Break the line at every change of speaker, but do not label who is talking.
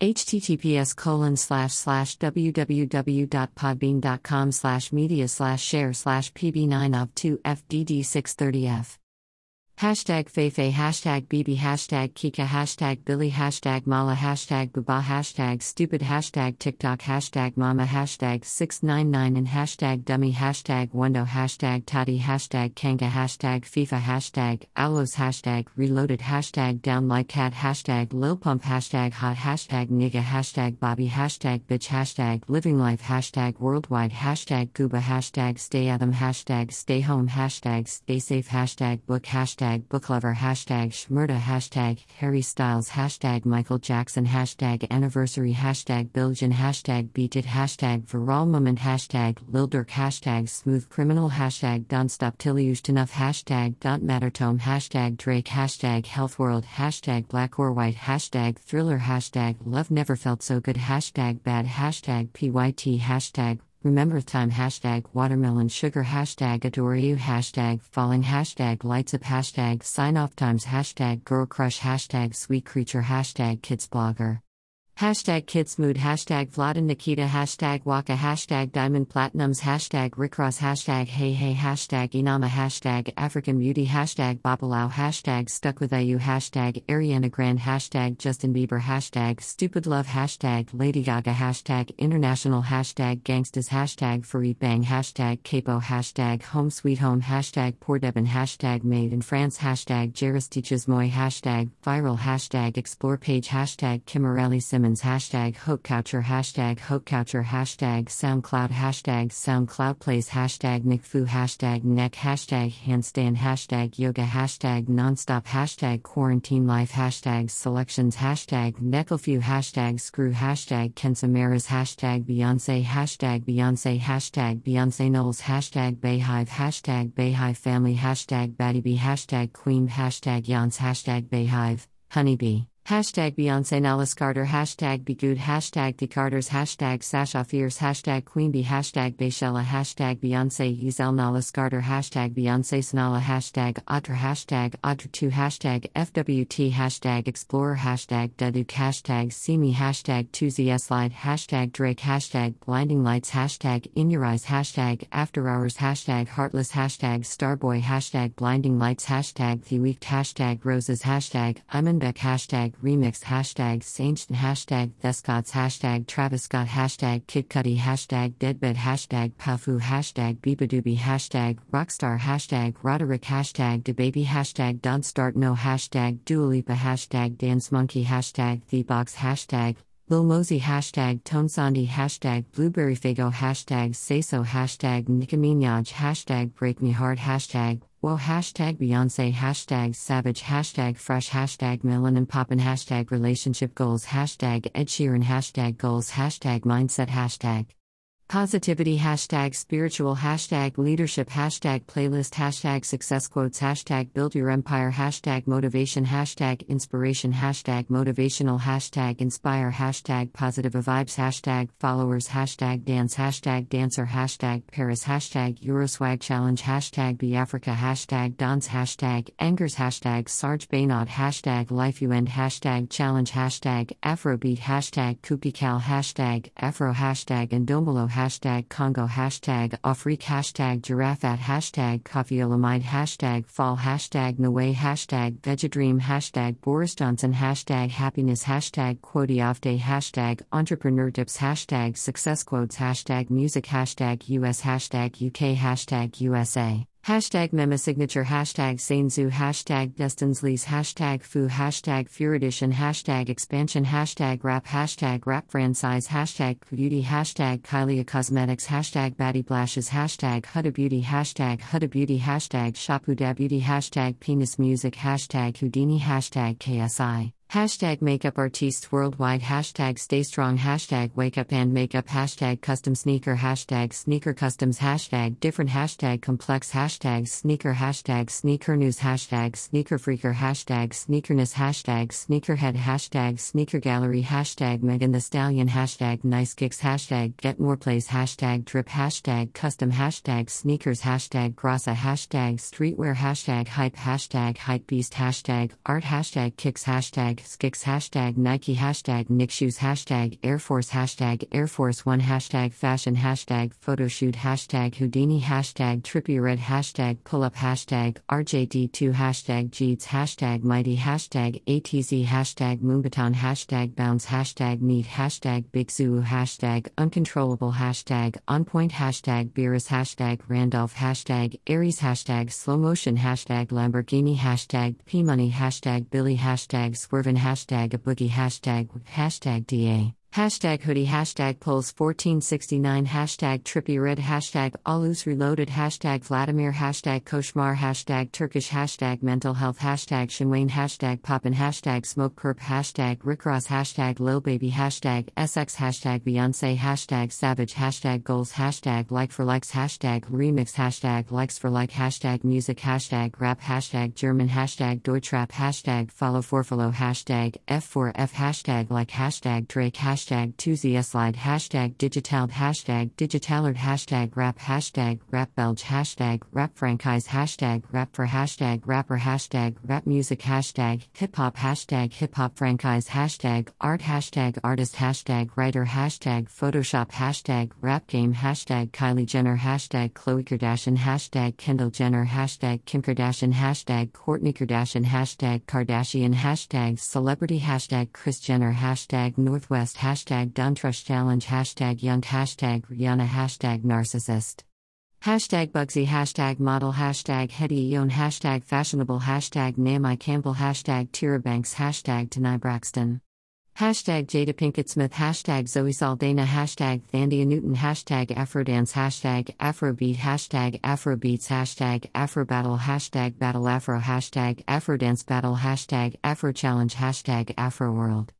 https colon slash slash www.podbean.com slash media slash share slash pb9 of 2 fdd630f Hashtag Feifei, hashtag Bibi, hashtag Kika, hashtag Billy, hashtag Mala, hashtag Buba, hashtag Stupid, hashtag TikTok, hashtag Mama, hashtag 699 and hashtag Dummy, hashtag Wendo, hashtag Tati, hashtag Kanga, hashtag FIFA, hashtag Owlos, hashtag Reloaded, hashtag Down Like Cat, hashtag Lil Pump, hashtag Hot, hashtag Nigga, hashtag Bobby, hashtag Bitch, hashtag Living Life, hashtag Worldwide, hashtag Gooba, hashtag Stay Adam, hashtag Stay Home, hashtag Stay Safe, hashtag Book, hashtag hashtag booklover hashtag shmurda hashtag Harry Styles hashtag Michael Jackson hashtag anniversary hashtag Billion hashtag beat it hashtag viral moment hashtag Lil Durk hashtag smooth criminal hashtag don't stop till you enough hashtag don't matter tome hashtag Drake hashtag health world hashtag black or white hashtag thriller hashtag love never felt so good hashtag bad hashtag pyt hashtag Remember time hashtag watermelon sugar hashtag adore you hashtag falling hashtag lights up hashtag sign off times hashtag girl crush hashtag sweet creature hashtag kids blogger Hashtag Kids Mood, hashtag Vlad and Nikita, hashtag Waka, hashtag Diamond Platinums, hashtag Rickross, hashtag Hey Hey, hashtag Inama, hashtag African Beauty, hashtag Babalau, hashtag Stuck with IU, hashtag Ariana Grande, hashtag Justin Bieber, hashtag Stupid Love, hashtag Lady Gaga, hashtag International, hashtag Gangstas, hashtag Farid Bang, hashtag Capo, hashtag Home Sweet Home, hashtag Poor Devin, hashtag Made in France, hashtag Jairus Teaches Moy, hashtag Viral, hashtag Explore Page, hashtag Kimora Lee Simmons hashtag HopeCoucher hashtag HopeCoucher hashtag SoundCloud hashtag SoundCloud Plays hashtag NickFu hashtag Neck hashtag Handstand hashtag Yoga hashtag Nonstop hashtag Quarantine Life hashtag Selections hashtag Necklefew hashtag Screw hashtag Kensamaras hashtag Beyonce hashtag Beyonce hashtag Beyonce Knowles hashtag Beyhive hashtag Beyhive Family hashtag Baddie hashtag Queen hashtag Yance hashtag Beyhive Honeybee Hashtag Beyonce Nellis Carter, hashtag Begood, hashtag The Carters, hashtag Sasha Fierce, hashtag Queenbee, hashtag Bayshella, hashtag Beyonce Yuzel Nellis Carter, hashtag Beyonce Sanala, hashtag Audra, hashtag Audra2, hashtag FWT, hashtag Explorer, hashtag Duduk, hashtag See Me, hashtag 2ZS Slide, hashtag Drake, hashtag Blinding Lights, hashtag In Your Eyes, hashtag After Hours, hashtag Heartless, hashtag Starboy, hashtag Blinding Lights, hashtag The Week, hashtag Roses, hashtag Imanbek, hashtag remix hashtag Saint hashtag Thescots hashtag Travis Scott hashtag Kid hashtag Deadbed hashtag Pafu hashtag beabadoobee hashtag Rockstar hashtag Roderick hashtag DaBaby hashtag Don't Start No hashtag Dua Lipa hashtag Dance Monkey hashtag TheBox hashtag Lil Mosey hashtag Tone Sandy hashtag Blueberry Faygo hashtag Say So hashtag Nicki Minaj hashtag Break Me Heart hashtag Whoa hashtag Beyonce hashtag Savage hashtag Fresh hashtag Melanin Poppin hashtag Relationship Goals hashtag Ed Sheeran hashtag Goals hashtag Mindset hashtag Positivity hashtag spiritual hashtag leadership hashtag playlist hashtag success quotes hashtag build your empire hashtag motivation hashtag inspiration hashtag motivational hashtag inspire hashtag positive vibes hashtag followers hashtag dance hashtag dancer hashtag Paris hashtag Euroswag challenge hashtag be Africa hashtag dance hashtag angers hashtag Sarge Baynod hashtag life you end hashtag challenge hashtag Afrobeat hashtag Kupical hashtag Afro hashtag Indomolo hashtag Congo hashtag Afrique hashtag Giraffe hashtag Coffeeolamide hashtag Fall hashtag Naway hashtag Vegedream hashtag Boris Johnson hashtag Happiness hashtag Quotiafte hashtag Entrepreneur Tips hashtag Success Quotes hashtag Music hashtag US hashtag UK hashtag USA Hashtag Mema Signature Hashtag Sainzu Hashtag Destinsleys Hashtag Fu Hashtag Furidition Hashtag Expansion Hashtag Rap Hashtag Rap Franchise Hashtag Beauty Hashtag Kylie Cosmetics Hashtag Baddie Blashes Hashtag Huda Beauty Hashtag Huda Beauty Hashtag Shapuda Beauty Hashtag Penis Music Hashtag Houdini Hashtag KSI Hashtag makeup artists worldwide. Hashtag stay strong. Hashtag wake up and makeup. Hashtag custom sneaker. Hashtag sneaker customs. Hashtag different. Hashtag complex. Hashtag sneaker. Hashtag sneaker news. Hashtag sneaker freaker. Hashtag sneakerness. Hashtag sneakerhead. Hashtag sneaker gallery. Hashtag Megan Thee Stallion. Hashtag nice kicks. Hashtag get more plays. Hashtag drip. Hashtag custom. Hashtag sneakers. Hashtag grassa. Hashtag streetwear. Hashtag hype. Hashtag hype beast. Hashtag art. Hashtag kicks. Hashtag Skix hashtag Nike hashtag Nick Shoes hashtag Air Force hashtag Air Force One hashtag Fashion hashtag Photoshoot hashtag Houdini hashtag Trippy Red hashtag Pull Up hashtag RJD2 hashtag Jeeds hashtag Mighty hashtag ATZ hashtag Moonbaton hashtag Bounce hashtag Neat hashtag Big Zoo hashtag Uncontrollable hashtag On Point hashtag Beerus hashtag Randolph hashtag Aries hashtag Slow Motion hashtag Lamborghini hashtag P Money hashtag Billy hashtag Swervin hashtag a boogie hashtag hashtag DA. Hashtag hoodie, hashtag polls 1469, hashtag trippy red, hashtag alus reloaded, hashtag Vladimir, hashtag koshmar, hashtag Turkish, hashtag mental health, hashtag Shinwain, hashtag poppin, hashtag smoke perp, hashtag Rick Ross, hashtag Lil Baby, hashtag SX, hashtag Beyonce, hashtag savage, hashtag goals, hashtag like for likes, hashtag remix, hashtag likes for like, hashtag music, hashtag rap, hashtag German, hashtag Deutschrap, hashtag follow for follow, hashtag F4F, hashtag like, hashtag Drake, hashtag hashtag 2zslide hashtag digital. Hashtag digitalert hashtag rap. Hashtag rap belge. Hashtag rap franchise hashtag rap for hashtag rapper. Hashtag rap music. Hashtag hip hop. Hashtag hip hop franchise hashtag art. Hashtag artist. Hashtag writer. Hashtag photoshop. Hashtag rap game. Hashtag Kylie Jenner. Hashtag Khloe Kardashian. Hashtag Kendall Jenner. Hashtag Kim Kardashian. Hashtag Kourtney Kardashian. Hashtag Kardashian. Hashtag celebrity. Hashtag Kris Jenner. Hashtag Northwest. Hashtag hashtag Duntrush Challenge. Hashtag Young. Hashtag Rihanna. Hashtag Narcissist. Hashtag Bugsy. Hashtag model. Hashtag Hetty Yon hashtag fashionable. Hashtag Naomi Campbell. Hashtag Tyra Banks. Hashtag Tanai Braxton. Hashtag Jada Pinkett Smith. Hashtag Zoe Saldana. Hashtag Thandie Newton. Hashtag Afrodance. Hashtag Afrobeat. Hashtag Afrobeats. Hashtag Afrobattle hashtag Battle Afro. Hashtag Afrodance Battle. Hashtag Afro Challenge. Hashtag Afro World